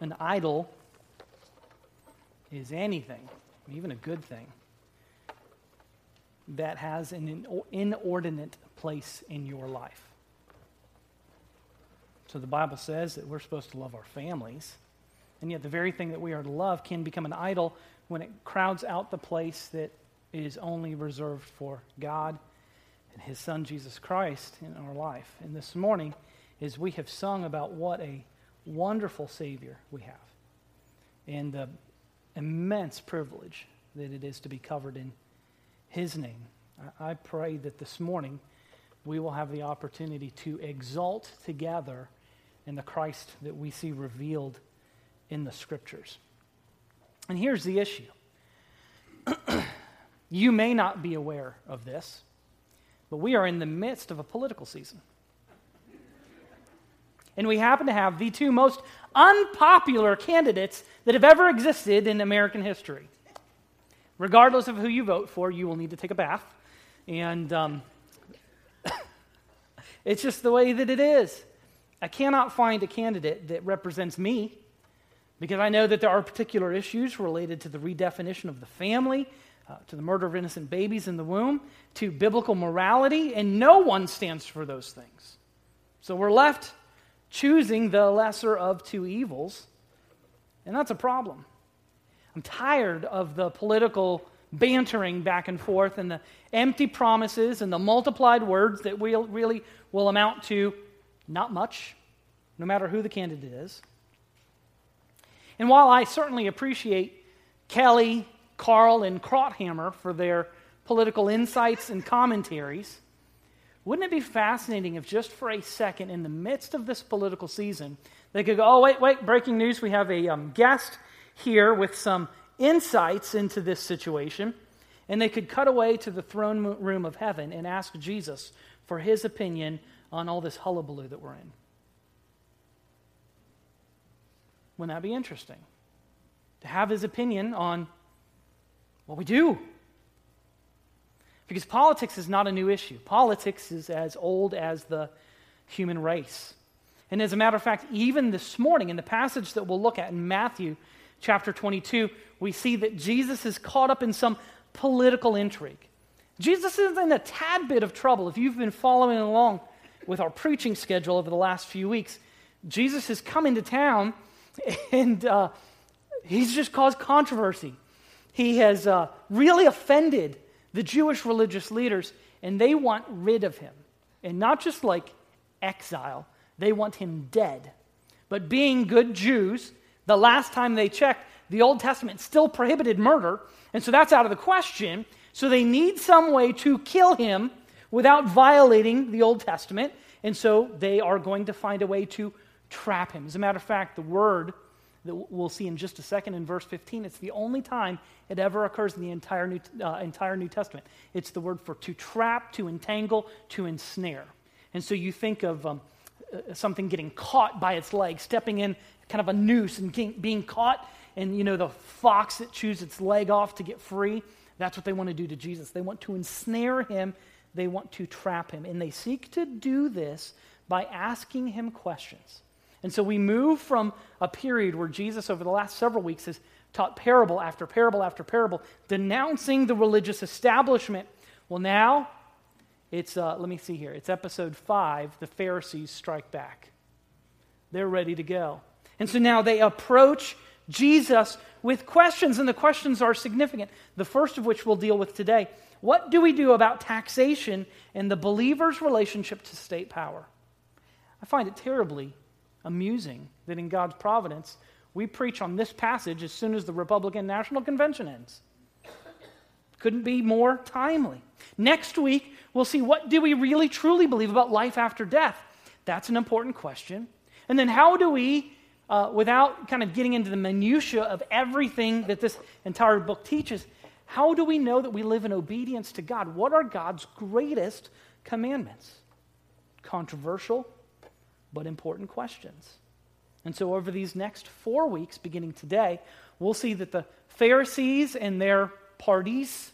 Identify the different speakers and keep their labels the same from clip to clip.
Speaker 1: an idol is anything, even a good thing, that has an inordinate place in your life. So the Bible says that we're supposed to love our families, and yet the very thing that we are to love can become an idol when it crowds out the place that is only reserved for God and His Son Jesus Christ in our life. And this morning, as we have sung about what a wonderful Savior we have, and the immense privilege that it is to be covered in His name, I pray that this morning we will have the opportunity to exalt together in the Christ that we see revealed in the Scriptures. And here's the issue you may not be aware of this, but we are in the midst of a political season. And we happen to have the two most unpopular candidates that have ever existed in American history. Regardless of who you vote for, you will need to take a bath. And um, it's just the way that it is. I cannot find a candidate that represents me because I know that there are particular issues related to the redefinition of the family, uh, to the murder of innocent babies in the womb, to biblical morality, and no one stands for those things. So we're left choosing the lesser of two evils, and that's a problem. I'm tired of the political bantering back and forth and the empty promises and the multiplied words that will, really will amount to not much, no matter who the candidate is. And while I certainly appreciate Kelly, Karl, and Krauthammer for their political insights and commentaries, wouldn't it be fascinating if just for a second, in the midst of this political season, they could go, oh, wait, wait, breaking news. We have a um, guest here with some insights into this situation. And they could cut away to the throne room of heaven and ask Jesus for his opinion on all this hullabaloo that we're in. Wouldn't that be interesting? To have his opinion on what we do. Because politics is not a new issue. Politics is as old as the human race. And as a matter of fact, even this morning, in the passage that we'll look at in Matthew chapter 22, we see that Jesus is caught up in some political intrigue. Jesus is in a tad bit of trouble. If you've been following along with our preaching schedule over the last few weeks, Jesus has come into town and uh, he's just caused controversy. He has uh, really offended the Jewish religious leaders, and they want rid of him. And not just like exile, they want him dead. But being good Jews, the last time they checked, the Old Testament still prohibited murder, and so that's out of the question. So they need some way to kill him without violating the Old Testament, and so they are going to find a way to trap him. As a matter of fact, the word that we'll see in just a second in verse 15, it's the only time it ever occurs in the entire New, uh, entire New Testament. It's the word for to trap, to entangle, to ensnare. And so you think of um, uh, something getting caught by its leg, stepping in kind of a noose and being caught, and you know, the fox that chews its leg off to get free. That's what they want to do to Jesus. They want to ensnare him, they want to trap him. And they seek to do this by asking him questions. And so we move from a period where Jesus, over the last several weeks, has taught parable after parable after parable, denouncing the religious establishment. Well, now it's, uh, let me see here, it's episode five. The Pharisees strike back. They're ready to go. And so now they approach Jesus with questions, and the questions are significant. The first of which we'll deal with today. What do we do about taxation and the believer's relationship to state power? I find it terribly amusing that in God's providence, we preach on this passage as soon as the Republican National Convention ends. Couldn't be more timely. Next week, we'll see what do we really truly believe about life after death? That's an important question. And then how do we, uh, without kind of getting into the minutiae of everything that this entire book teaches, how do we know that we live in obedience to God? What are God's greatest commandments? Controversial, but important questions. And so, over these next four weeks, beginning today, we'll see that the Pharisees and their parties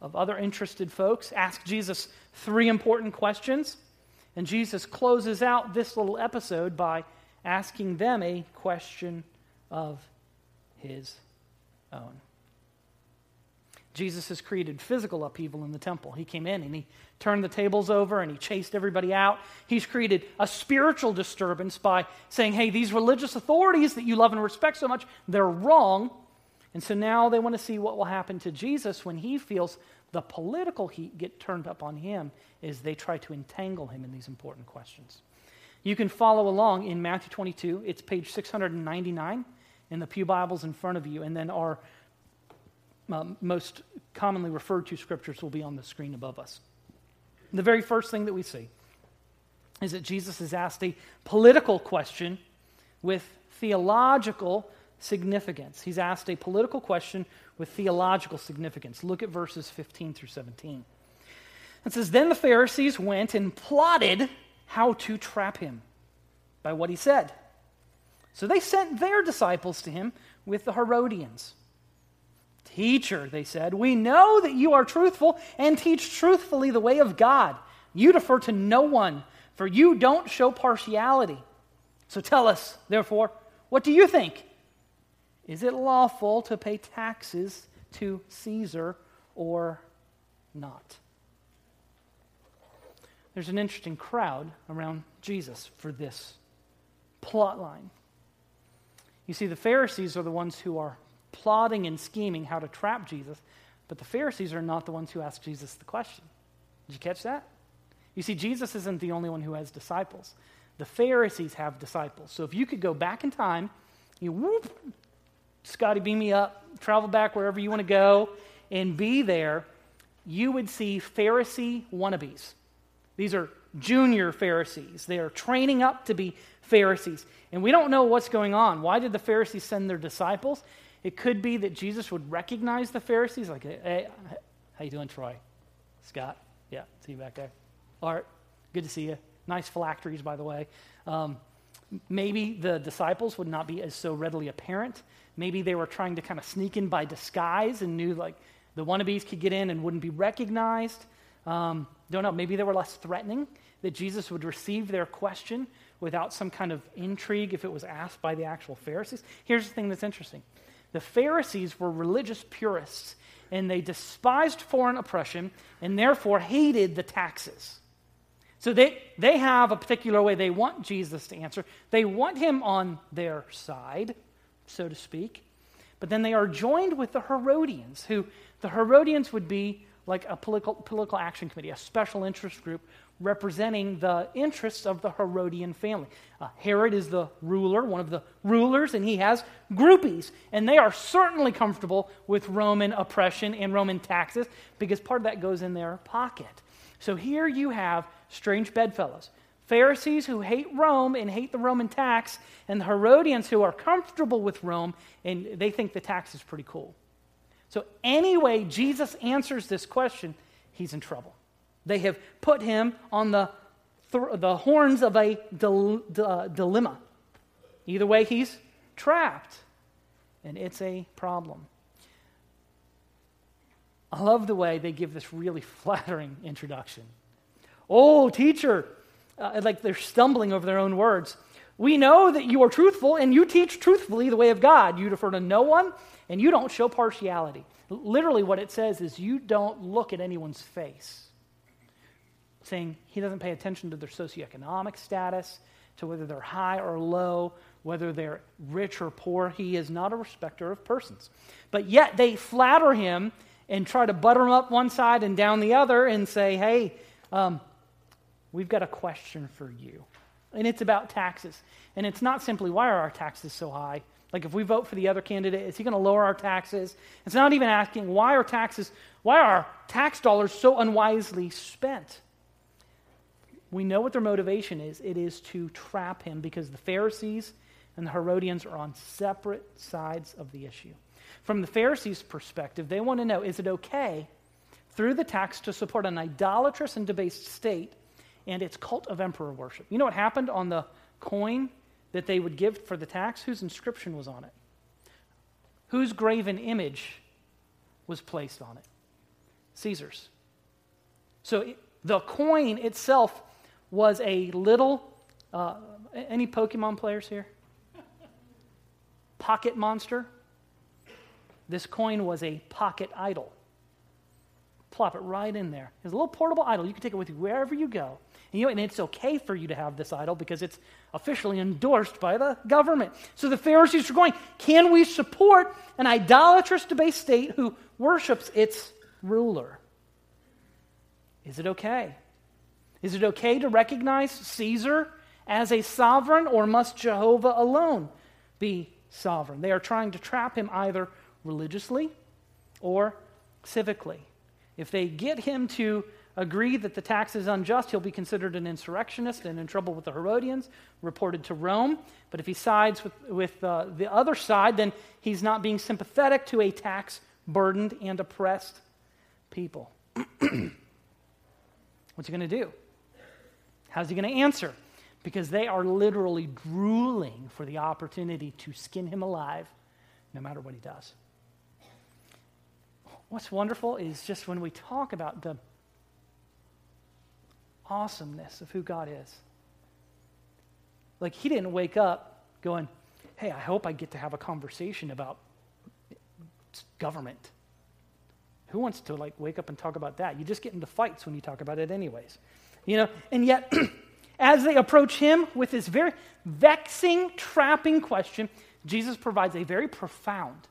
Speaker 1: of other interested folks ask Jesus three important questions. And Jesus closes out this little episode by asking them a question of his own. Jesus has created physical upheaval in the temple. He came in and he turned the tables over and he chased everybody out. He's created a spiritual disturbance by saying, hey, these religious authorities that you love and respect so much, they're wrong. And so now they want to see what will happen to Jesus when he feels the political heat get turned up on him as they try to entangle him in these important questions. You can follow along in Matthew 22. It's page 699 in the Pew Bibles in front of you. And then our uh, most commonly referred to scriptures will be on the screen above us. The very first thing that we see is that Jesus is asked a political question with theological significance. He's asked a political question with theological significance. Look at verses 15 through 17. It says, Then the Pharisees went and plotted how to trap him by what he said. So they sent their disciples to him with the Herodians. Teacher, they said, we know that you are truthful and teach truthfully the way of God. You defer to no one, for you don't show partiality. So tell us, therefore, what do you think? Is it lawful to pay taxes to Caesar or not? There's an interesting crowd around Jesus for this plot line. You see, the Pharisees are the ones who are plotting and scheming how to trap Jesus, but the Pharisees are not the ones who ask Jesus the question. Did you catch that? You see, Jesus isn't the only one who has disciples. The Pharisees have disciples. So if you could go back in time, you whoop, Scotty, beam me up, travel back wherever you want to go, and be there, you would see Pharisee wannabes. These are junior Pharisees. They are training up to be Pharisees. And we don't know what's going on. Why did the Pharisees send their disciples? It could be that Jesus would recognize the Pharisees, like, hey, how you doing, Troy? Scott? Yeah, see you back there. Art, good to see you. Nice phylacteries, by the way. Um, maybe the disciples would not be as so readily apparent. Maybe they were trying to kind of sneak in by disguise and knew like the wannabes could get in and wouldn't be recognized. Um, don't know. Maybe they were less threatening that Jesus would receive their question without some kind of intrigue if it was asked by the actual Pharisees. Here's the thing that's interesting the Pharisees were religious purists, and they despised foreign oppression and therefore hated the taxes. So they, they have a particular way they want Jesus to answer. They want him on their side, so to speak. But then they are joined with the Herodians, who the Herodians would be like a political, political action committee, a special interest group representing the interests of the Herodian family. Uh, Herod is the ruler, one of the rulers, and he has groupies. And they are certainly comfortable with Roman oppression and Roman taxes because part of that goes in their pocket. So here you have strange bedfellows. Pharisees who hate Rome and hate the Roman tax, and the Herodians who are comfortable with Rome and they think the tax is pretty cool. So, anyway, Jesus answers this question, he's in trouble. They have put him on the, th- the horns of a dil- d- uh, dilemma. Either way, he's trapped, and it's a problem. I love the way they give this really flattering introduction. Oh, teacher, uh, like they're stumbling over their own words. We know that you are truthful and you teach truthfully the way of God. You defer to no one and you don't show partiality. Literally, what it says is you don't look at anyone's face, saying he doesn't pay attention to their socioeconomic status, to whether they're high or low, whether they're rich or poor. He is not a respecter of persons. But yet they flatter him and try to butter him up one side and down the other and say, hey, um, we've got a question for you. And it's about taxes. And it's not simply why are our taxes so high? Like if we vote for the other candidate, is he going to lower our taxes? It's not even asking why are taxes, why are tax dollars so unwisely spent? We know what their motivation is. It is to trap him because the Pharisees and the Herodians are on separate sides of the issue. From the Pharisees' perspective, they want to know is it okay through the tax to support an idolatrous and debased state and its cult of emperor worship? You know what happened on the coin that they would give for the tax, whose inscription was on it? Whose graven image was placed on it? Caesar's. So it, the coin itself was a little. Uh, any Pokemon players here? pocket monster, this coin was a pocket idol. Plop it right in there. It's a little portable idol. You can take it with you wherever you go. And, you know, and it's okay for you to have this idol because it's officially endorsed by the government. So the Pharisees are going, can we support an idolatrous, debased state who worships its ruler? Is it okay? Is it okay to recognize Caesar as a sovereign, or must Jehovah alone be sovereign? They are trying to trap him either religiously or civically. If they get him to agree that the tax is unjust, he'll be considered an insurrectionist and in trouble with the Herodians, reported to Rome. But if he sides with, with uh, the other side, then he's not being sympathetic to a tax burdened and oppressed people. What's he going to do? How's he going to answer? Because they are literally drooling for the opportunity to skin him alive no matter what he does. What's wonderful is just when we talk about the awesomeness of who God is. Like, he didn't wake up going, Hey, I hope I get to have a conversation about government. Who wants to like wake up and talk about that? You just get into fights when you talk about it, anyways. You know, and yet, as they approach him with this very vexing, trapping question, Jesus provides a very profound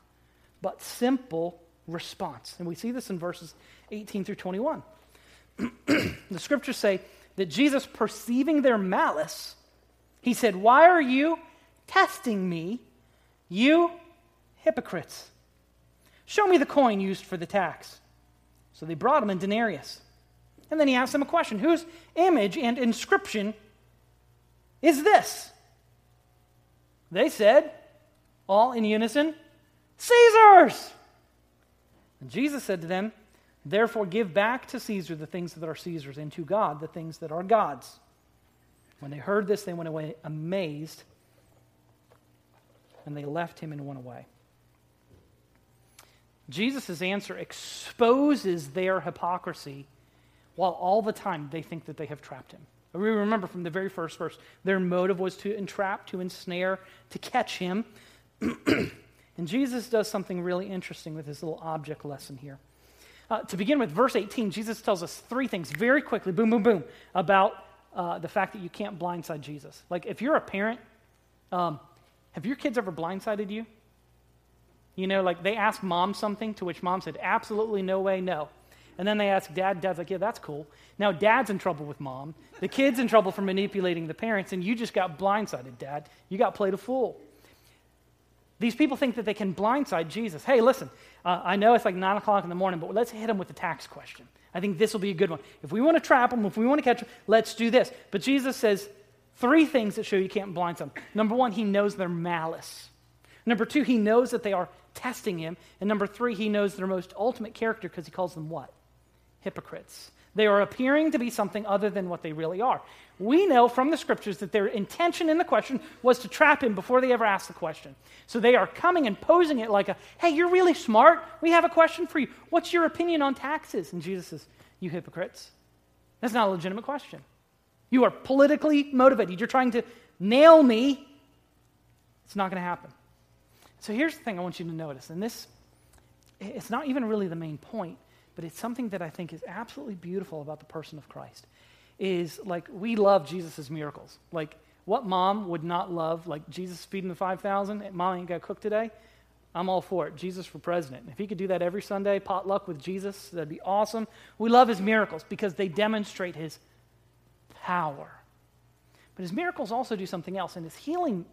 Speaker 1: but simple response. And we see this in verses 18 through 21. the scriptures say that Jesus, perceiving their malice, he said, Why are you testing me, you hypocrites? Show me the coin used for the tax. So they brought him a denarius. And then he asked them a question Whose image and inscription is this? They said, all in unison, Caesar's. And Jesus said to them, Therefore, give back to Caesar the things that are Caesar's, and to God the things that are God's. When they heard this, they went away amazed, and they left him and went away. Jesus' answer exposes their hypocrisy while all the time they think that they have trapped him. We remember from the very first verse, their motive was to entrap, to ensnare, to catch him. and Jesus does something really interesting with his little object lesson here. Uh, to begin with, verse 18, Jesus tells us three things very quickly, boom, boom, boom, about uh, the fact that you can't blindside Jesus. Like, if you're a parent, um, have your kids ever blindsided you? You know, like they ask mom something to which mom said, absolutely no way, no. And then they ask dad, dad's like, yeah, that's cool. Now dad's in trouble with mom. The kid's in trouble for manipulating the parents, and you just got blindsided, dad. You got played a fool. These people think that they can blindside Jesus. Hey, listen, uh, I know it's like 9 o'clock in the morning, but let's hit him with the tax question. I think this will be a good one. If we want to trap him, if we want to catch him, let's do this. But Jesus says three things that show you can't blindside them. Number one, he knows their malice. Number two, he knows that they are testing him. And number three, he knows their most ultimate character because he calls them what? Hypocrites. They are appearing to be something other than what they really are. We know from the scriptures that their intention in the question was to trap him before they ever asked the question. So they are coming and posing it like a, hey, you're really smart. We have a question for you. What's your opinion on taxes? And Jesus says, you hypocrites. That's not a legitimate question. You are politically motivated. You're trying to nail me. It's not going to happen. So here's the thing I want you to notice, and this, it's not even really the main point, but it's something that I think is absolutely beautiful about the person of Christ. Is like we love Jesus' miracles. Like what mom would not love, like Jesus feeding the 5,000? Mom ain't got to cook today. I'm all for it. Jesus for president. If he could do that every Sunday, potluck with Jesus, that'd be awesome. We love his miracles because they demonstrate his power. But his miracles also do something else. And his healing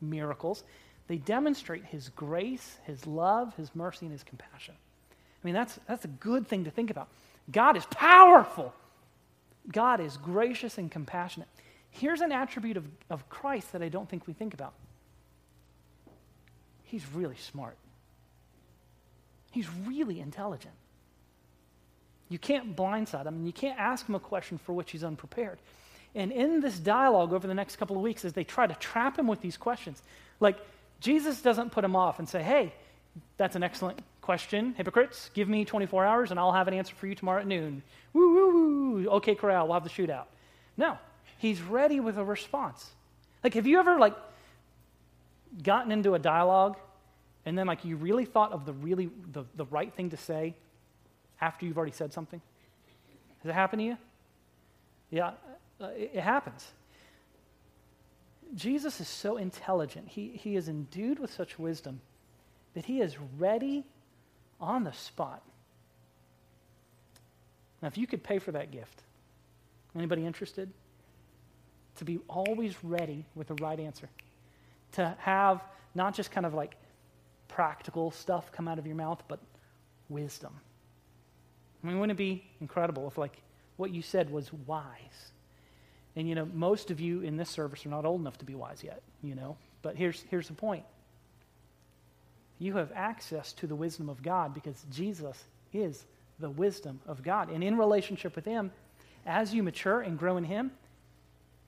Speaker 1: miracles, they demonstrate his grace, his love, his mercy, and his compassion. I mean, that's, that's a good thing to think about. God is powerful, God is gracious and compassionate. Here's an attribute of, of Christ that I don't think we think about He's really smart, He's really intelligent. You can't blindside him, and you can't ask him a question for which he's unprepared. And in this dialogue over the next couple of weeks, as they try to trap him with these questions, like Jesus doesn't put him off and say, hey, that's an excellent question, hypocrites. Give me 24 hours and I'll have an answer for you tomorrow at noon. Woo, woo, woo. Okay, corral, we'll have the shootout. No, he's ready with a response. Like, have you ever, like, gotten into a dialogue and then like you really thought of the really the, the right thing to say after you've already said something? Has it happened to you? Yeah, uh, it, it happens. Jesus is so intelligent. He, he is endued with such wisdom that he is ready on the spot. Now, if you could pay for that gift, anybody interested? To be always ready with the right answer. To have not just kind of like practical stuff come out of your mouth, but wisdom. I mean, wouldn't it be incredible if, like, what you said was wise? And, you know, most of you in this service are not old enough to be wise yet, you know. But here's, here's the point you have access to the wisdom of God because Jesus is the wisdom of God. And in relationship with Him, as you mature and grow in Him,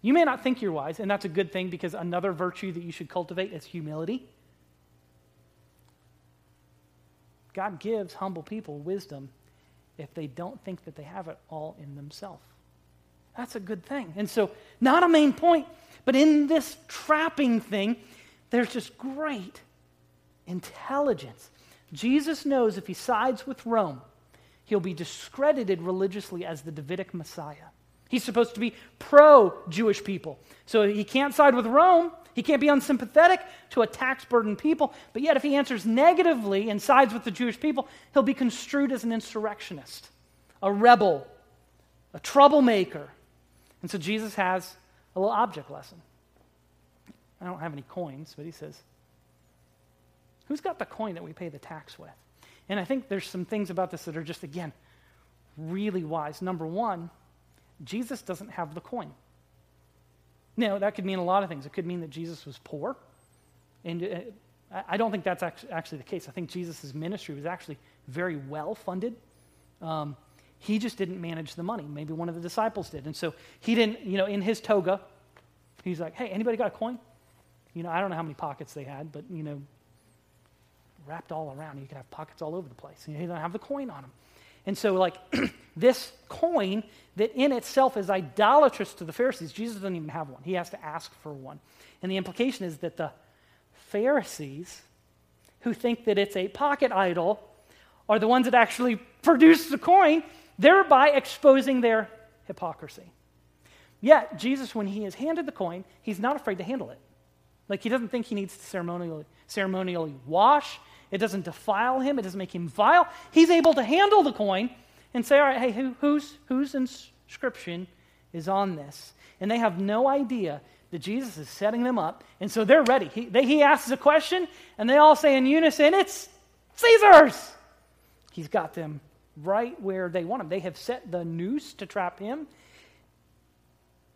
Speaker 1: you may not think you're wise, and that's a good thing because another virtue that you should cultivate is humility. God gives humble people wisdom if they don't think that they have it all in themselves. That's a good thing. And so, not a main point, but in this trapping thing, there's just great intelligence. Jesus knows if he sides with Rome, he'll be discredited religiously as the Davidic Messiah. He's supposed to be pro Jewish people. So he can't side with Rome. He can't be unsympathetic to a tax burdened people. But yet, if he answers negatively and sides with the Jewish people, he'll be construed as an insurrectionist, a rebel, a troublemaker. And so Jesus has a little object lesson. I don't have any coins, but he says, Who's got the coin that we pay the tax with? And I think there's some things about this that are just, again, really wise. Number one, Jesus doesn't have the coin. Now, that could mean a lot of things. It could mean that Jesus was poor. And uh, I don't think that's actually the case. I think Jesus' ministry was actually very well funded. Um, he just didn't manage the money. Maybe one of the disciples did. And so he didn't, you know, in his toga, he's like, hey, anybody got a coin? You know, I don't know how many pockets they had, but, you know, wrapped all around. You could have pockets all over the place. You, don't have the coin on them. And so, like, this coin that in itself is idolatrous to the Pharisees, Jesus doesn't even have one. He has to ask for one. And the implication is that the Pharisees, who think that it's a pocket idol, are the ones that actually produce the coin, thereby exposing their hypocrisy. Yet, Jesus, when he is handed the coin, he's not afraid to handle it. Like, he doesn't think he needs to ceremonially, ceremonially wash. It doesn't defile him, it doesn't make him vile. He's able to handle the coin and say, all right, hey, who, whose, inscription is on this? And they have no idea that Jesus is setting them up. And so they're ready. He, they, he asks a question, and they all say in unison, it's Caesar's. He's got them right where they want him. They have set the noose to trap him,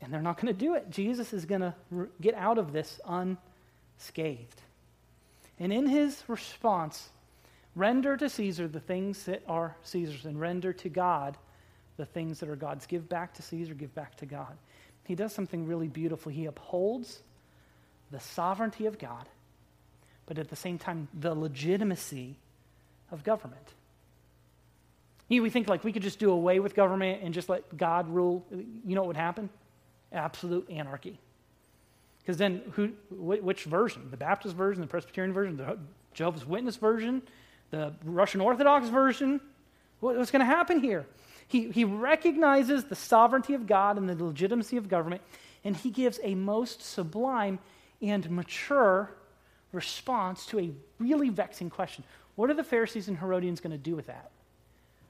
Speaker 1: and they're not going to do it. Jesus is going to get out of this unscathed. And in his response, render to Caesar the things that are Caesar's, and render to God the things that are God's. Give back to Caesar, give back to God. He does something really beautiful. He upholds the sovereignty of God, but at the same time, the legitimacy of government. You know, we think like we could just do away with government and just let God rule. You know what would happen? Absolute anarchy. Because then, who, which version? The Baptist version, the Presbyterian version, the Jehovah's Witness version, the Russian Orthodox version? what's going to happen here? He, he recognizes the sovereignty of God and the legitimacy of government, and he gives a most sublime and mature response to a really vexing question. What are the Pharisees and Herodians going to do with that?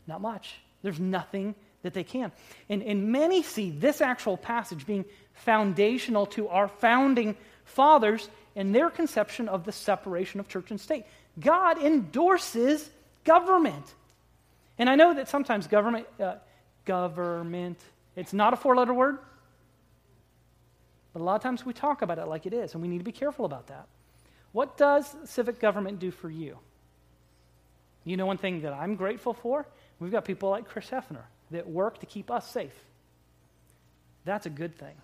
Speaker 1: Not much. There's nothing that they can. And, and many see this actual passage being foundational to our founding fathers and their conception of the separation of church and state. God endorses government. And I know that sometimes government, uh, government, it's not a four letter word, but a lot of times we talk about it like it is, and we need to be careful about that. What does civic government do for you? You know, one thing that I'm grateful for? We've got people like Chris Hefner that work to keep us safe. That's a good thing.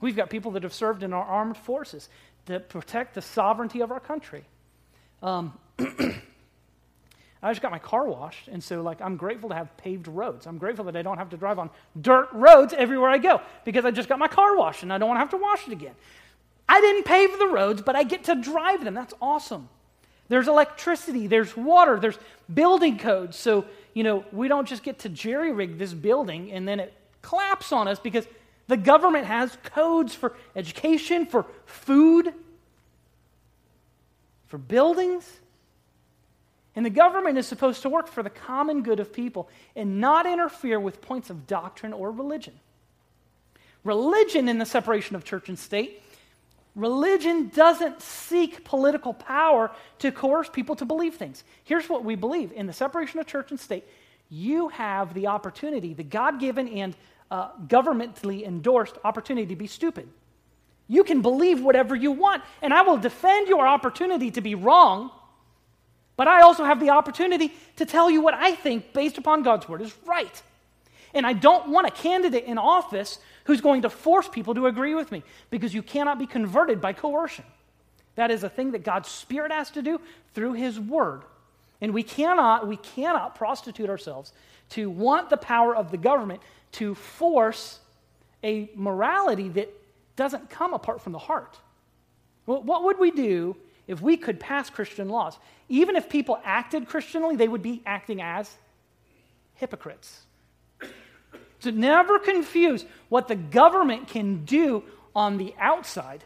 Speaker 1: We've got people that have served in our armed forces that protect the sovereignty of our country. Um, I just got my car washed, and so like I'm grateful to have paved roads. I'm grateful that I don't have to drive on dirt roads everywhere I go because I just got my car washed and I don't want to have to wash it again. I didn't pave the roads, but I get to drive them. That's awesome. There's electricity, there's water, there's building codes. So, you know, we don't just get to jerry rig this building and then it collapse on us because the government has codes for education, for food, for buildings. And the government is supposed to work for the common good of people and not interfere with points of doctrine or religion. Religion in the separation of church and state, religion doesn't seek political power to coerce people to believe things. Here's what we believe in the separation of church and state, you have the opportunity, the God given and uh, governmentally endorsed opportunity to be stupid. You can believe whatever you want, and I will defend your opportunity to be wrong, but I also have the opportunity to tell you what I think based upon God's word is right. And I don't want a candidate in office who's going to force people to agree with me because you cannot be converted by coercion. That is a thing that God's Spirit has to do through His Word. And we cannot, we cannot prostitute ourselves to want the power of the government to force a morality that doesn't come apart from the heart. What would we do if we could pass Christian laws? Even if people acted Christianly, they would be acting as hypocrites. So never confuse what the government can do on the outside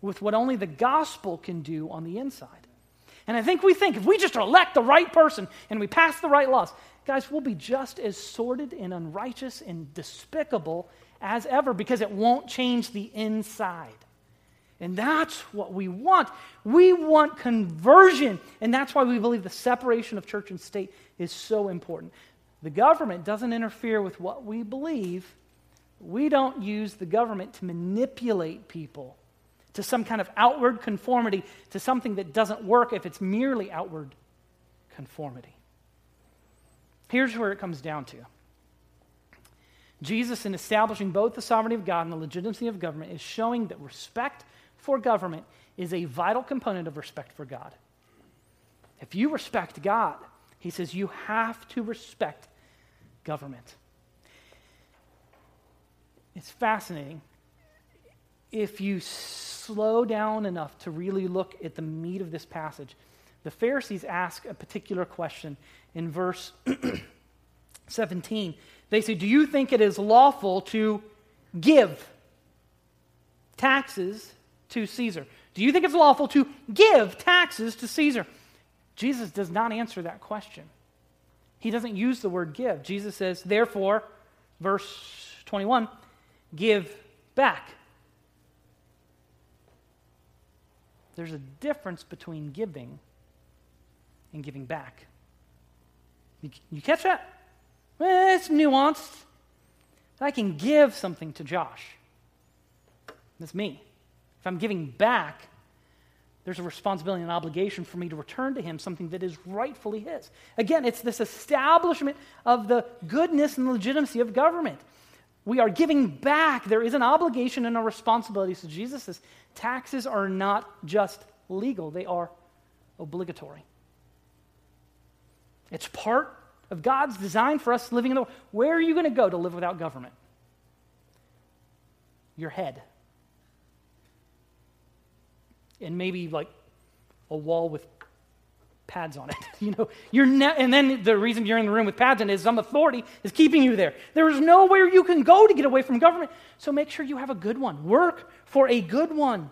Speaker 1: with what only the gospel can do on the inside. And I think we think if we just elect the right person and we pass the right laws, guys, we'll be just as sordid and unrighteous and despicable as ever because it won't change the inside. And that's what we want. We want conversion. And that's why we believe the separation of church and state is so important. The government doesn't interfere with what we believe. We don't use the government to manipulate people to some kind of outward conformity to something that doesn't work if it's merely outward conformity. Here's where it comes down to Jesus, in establishing both the sovereignty of God and the legitimacy of government, is showing that respect for government is a vital component of respect for God. If you respect God, he says you have to respect government. It's fascinating if you slow down enough to really look at the meat of this passage. The Pharisees ask a particular question in verse 17. They say, Do you think it is lawful to give taxes to Caesar? Do you think it's lawful to give taxes to Caesar? Jesus does not answer that question. He doesn't use the word give. Jesus says, therefore, verse 21, give back. There's a difference between giving and giving back. You, you catch that? Well, it's nuanced. I can give something to Josh. That's me. If I'm giving back, there's a responsibility and an obligation for me to return to him something that is rightfully his. Again, it's this establishment of the goodness and legitimacy of government. We are giving back. There is an obligation and a responsibility. So Jesus says taxes are not just legal, they are obligatory. It's part of God's design for us living in the world. Where are you going to go to live without government? Your head and maybe like a wall with pads on it. you know, you're ne- and then the reason you're in the room with pads on is some authority is keeping you there. There is nowhere you can go to get away from government. So make sure you have a good one. Work for a good one.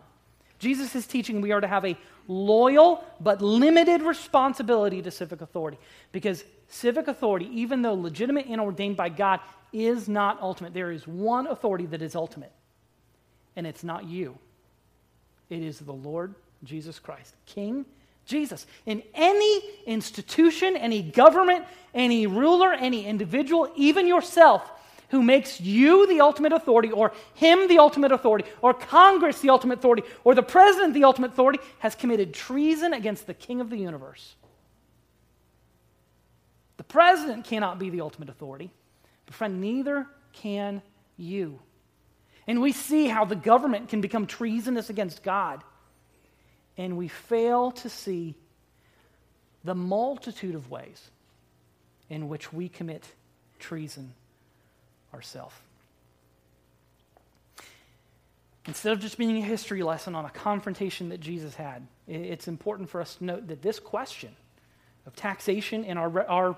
Speaker 1: Jesus is teaching we are to have a loyal but limited responsibility to civic authority because civic authority, even though legitimate and ordained by God, is not ultimate. There is one authority that is ultimate, and it's not you. It is the Lord Jesus Christ, King Jesus. In any institution, any government, any ruler, any individual, even yourself, who makes you the ultimate authority, or him the ultimate authority, or Congress the ultimate authority, or the president the ultimate authority, has committed treason against the king of the universe. The president cannot be the ultimate authority, but friend, neither can you. And we see how the government can become treasonous against God. And we fail to see the multitude of ways in which we commit treason ourselves. Instead of just being a history lesson on a confrontation that Jesus had, it's important for us to note that this question of taxation and our, our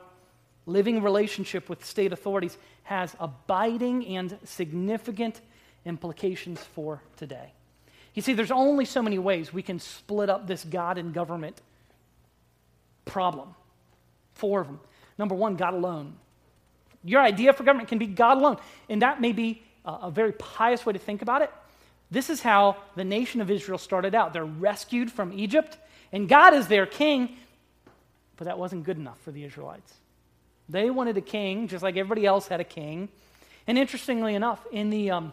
Speaker 1: living relationship with state authorities has abiding and significant implications for today. You see, there's only so many ways we can split up this God and government problem. Four of them. Number one, God alone. Your idea for government can be God alone. And that may be a, very pious way to think about it. This is how the nation of Israel started out. They're rescued from Egypt, and God is their king, but that wasn't good enough for the Israelites. They wanted a king, just like everybody else had a king. And interestingly enough, in the, um,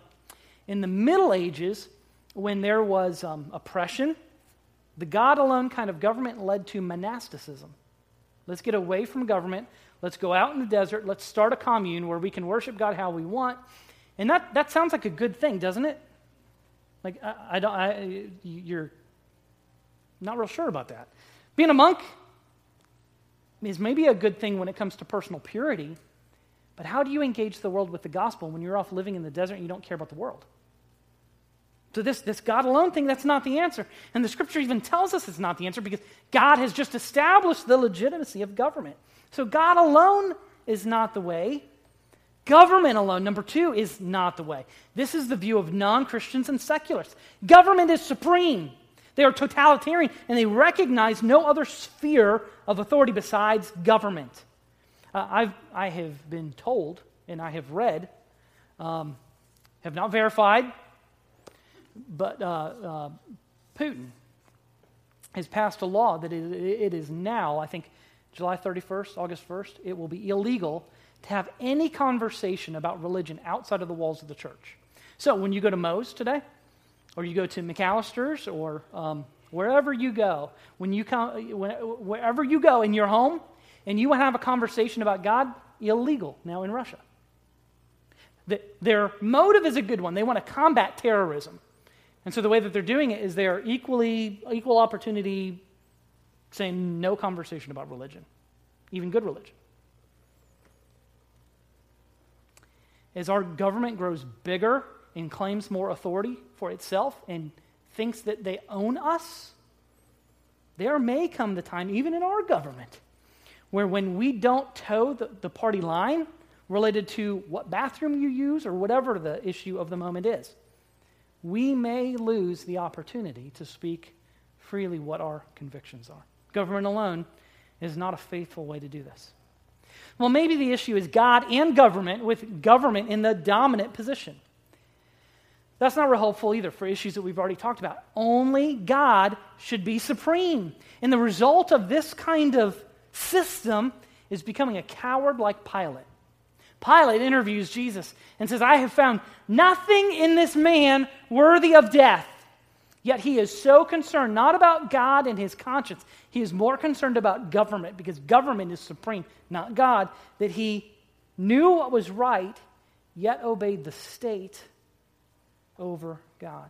Speaker 1: in the Middle Ages, when there was um, oppression, the God alone kind of government led to monasticism. Let's get away from government. Let's go out in the desert. Let's start a commune where we can worship God how we want. And that, that sounds like a good thing, doesn't it? Like, I, I don't, I, you're not real sure about that. Being a monk is maybe a good thing when it comes to personal purity, but how do you engage the world with the gospel when you're off living in the desert and you don't care about the world? So, this, this God alone thing, that's not the answer. And the scripture even tells us it's not the answer because God has just established the legitimacy of government. So, God alone is not the way. Government alone, number two, is not the way. This is the view of non Christians and secularists. Government is supreme. They are totalitarian and they recognize no other sphere of authority besides government. Uh, I've, I have been told and I have read, um, have not verified, but uh, uh, Putin has passed a law that it, it is now, I think July 31st, August 1st, it will be illegal to have any conversation about religion outside of the walls of the church. So when you go to Moe's today, or you go to McAlister's or um, wherever you go, when you come, when, wherever you go in your home, and you have a conversation about God, illegal now in Russia. The, their motive is a good one. They want to combat terrorism. And so the way that they're doing it is they are equally equal opportunity saying no conversation about religion, even good religion. As our government grows bigger and claims more authority for itself and thinks that they own us, there may come the time, even in our government, where when we don't toe the, the party line related to what bathroom you use or whatever the issue of the moment is, we may lose the opportunity to speak freely what our convictions are. Government alone is not a faithful way to do this. Well, maybe the issue is God and government, with government in the dominant position. That's not real helpful either for issues that we've already talked about. Only God should be supreme. And the result of this kind of system is becoming a coward like Pilate. Pilate interviews Jesus and says, I have found nothing in this man worthy of death. Yet he is so concerned not about God and his conscience. He is more concerned about government because government is supreme, not God, that he knew what was right, yet obeyed the state over God?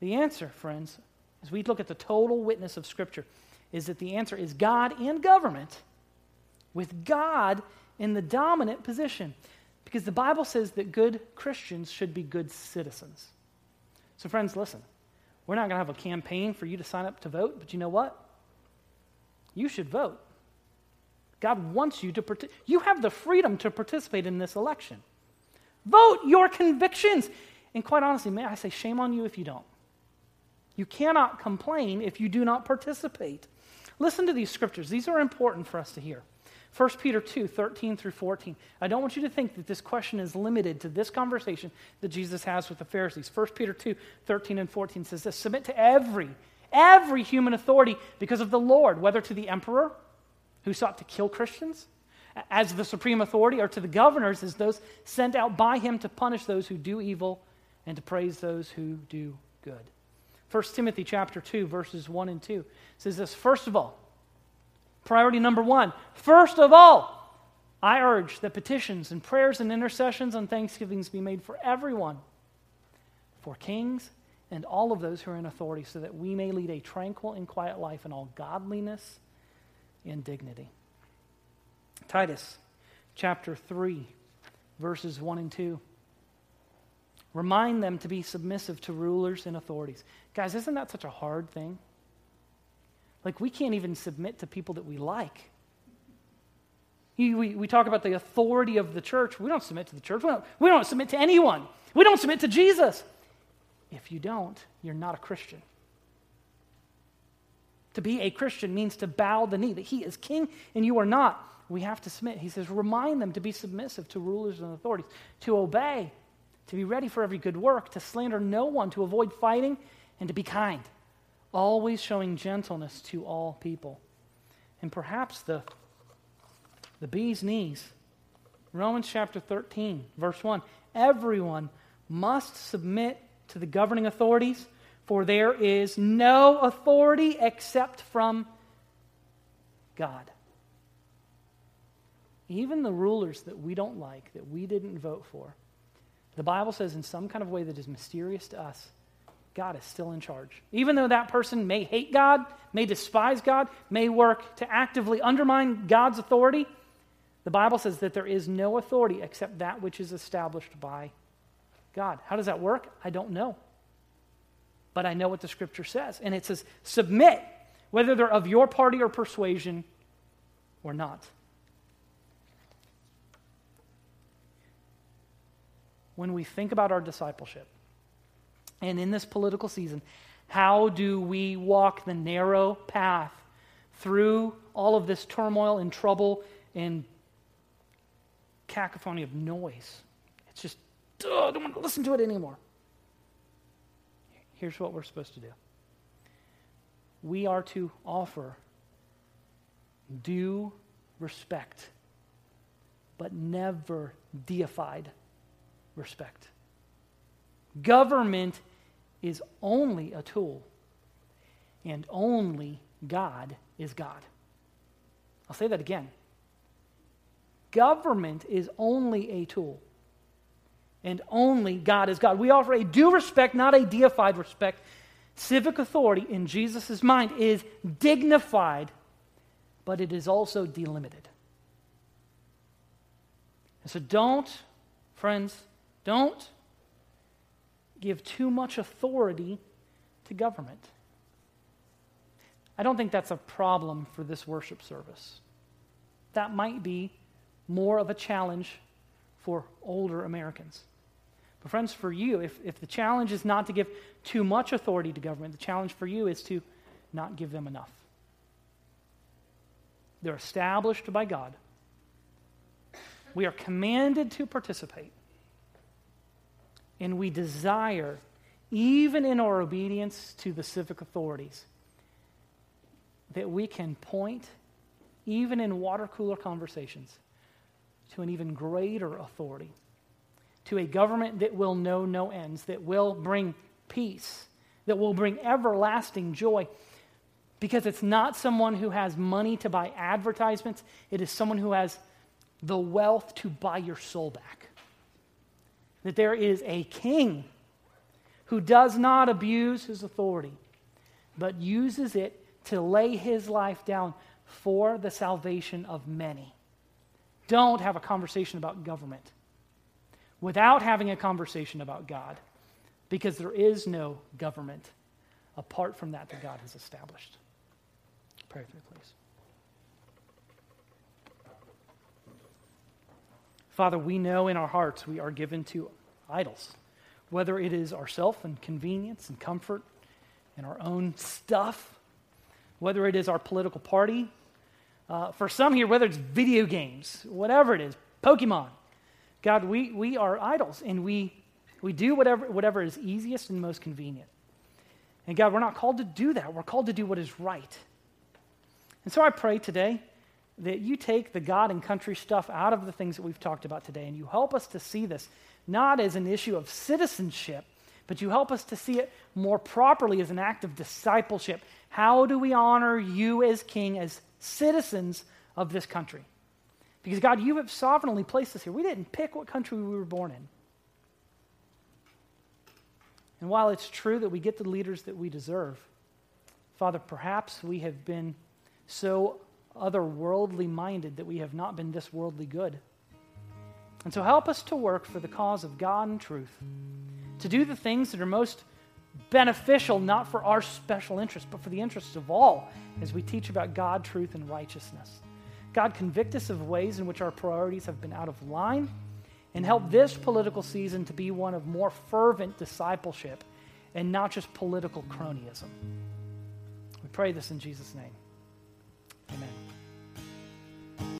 Speaker 1: The answer, friends, as we look at the total witness of Scripture, is that the answer is God and government, with God in the dominant position. Because the Bible says that good Christians should be good citizens. So, friends, listen. We're not going to have a campaign for you to sign up to vote, but you know what? You should vote. God wants you to participate. You have the freedom to participate in this election. Vote your convictions. And quite honestly, may I say, shame on you if you don't. You cannot complain if you do not participate. Listen to these scriptures. These are important for us to hear. 1 Peter 2, 13 through 14. I don't want you to think that this question is limited to this conversation that Jesus has with the Pharisees. 1 Peter 2, 13 and 14 says this Submit to every, every human authority because of the Lord, whether to the emperor who sought to kill Christians as the supreme authority, or to the governors as those sent out by him to punish those who do evil and to praise those who do good. 1 Timothy chapter 2 verses 1 and 2 says this first of all priority number 1 first of all I urge that petitions and prayers and intercessions and thanksgivings be made for everyone for kings and all of those who are in authority so that we may lead a tranquil and quiet life in all godliness and dignity. Titus chapter 3 verses 1 and 2 Remind them to be submissive to rulers and authorities. Guys, isn't that such a hard thing? Like, we can't even submit to people that we like. We, we, talk about the authority of the church. We don't submit to the church. We don't, we don't submit to anyone. We don't submit to Jesus. If you don't, you're not a Christian. To be a Christian means to bow the knee, that he is king and you are not. We have to submit. He says, remind them to be submissive to rulers and authorities, to obey, to be ready for every good work, to slander no one, to avoid fighting, and to be kind, always showing gentleness to all people. And perhaps the, the bee's knees. Romans chapter 13, verse 1. Everyone must submit to the governing authorities, for there is no authority except from God. Even the rulers that we don't like, that we didn't vote for, the Bible says in some kind of way that is mysterious to us, God is still in charge. Even though that person may hate God, may despise God, may work to actively undermine God's authority, the Bible says that there is no authority except that which is established by God. How does that work? I don't know. But I know what the scripture says. And it says, submit, whether they're of your party or persuasion or not. When we think about our discipleship, and in this political season, how do we walk the narrow path through all of this turmoil and trouble and cacophony of noise? It's just I don't want to listen to it anymore. Here's what we're supposed to do we are to offer due respect, but never deified respect. Government is only a tool, and only God is God. I'll say that again. Government is only a tool and only God is God. We offer a due respect, not a deified respect. Civic authority in Jesus' mind is dignified, but it is also delimited. And so don't, friends, don't give too much authority to government. I don't think that's a problem for this worship service. That might be more of a challenge for older Americans. But, friends, for you, if, if the challenge is not to give too much authority to government, the challenge for you is to not give them enough. They're established by God. We are commanded to participate. And we desire, even in our obedience to the civic authorities, that we can point, even in water cooler conversations, to an even greater authority to a government that will know no ends, that will bring peace, that will bring everlasting joy. Because it's not someone who has money to buy advertisements, it is someone who has the wealth to buy your soul back. That there is a king who does not abuse his authority, but uses it to lay his life down for the salvation of many. Don't have a conversation about government without having a conversation about God because there is no government apart from that that God has established. Pray with me, please. Father, we know in our hearts we are given to idols, whether it is ourself and convenience and comfort and our own stuff, whether it is our political party. Uh, for some here, whether it's video games, whatever it is, Pokemon, God, we, we are idols and we, we do whatever, whatever is easiest and most convenient. And God, we're not called to do that. We're called to do what is right. And so I pray today that you take the God and country stuff out of the things that we've talked about today and you help us to see this not as an issue of citizenship, but you help us to see it more properly as an act of discipleship. How do we honor you as king, as citizens of this country? Because, God, you have sovereignly placed us here. We didn't pick what country we were born in. And while it's true that we get the leaders that we deserve, Father, perhaps we have been so otherworldly minded that we have not been this worldly good. And so help us to work for the cause of God and truth, to do the things that are most beneficial not for our special interests, but for the interests of all as we teach about God, truth, and righteousness. God, convict us of ways in which our priorities have been out of line and help this political season to be one of more fervent discipleship and not just political cronyism. We pray this in Jesus' name.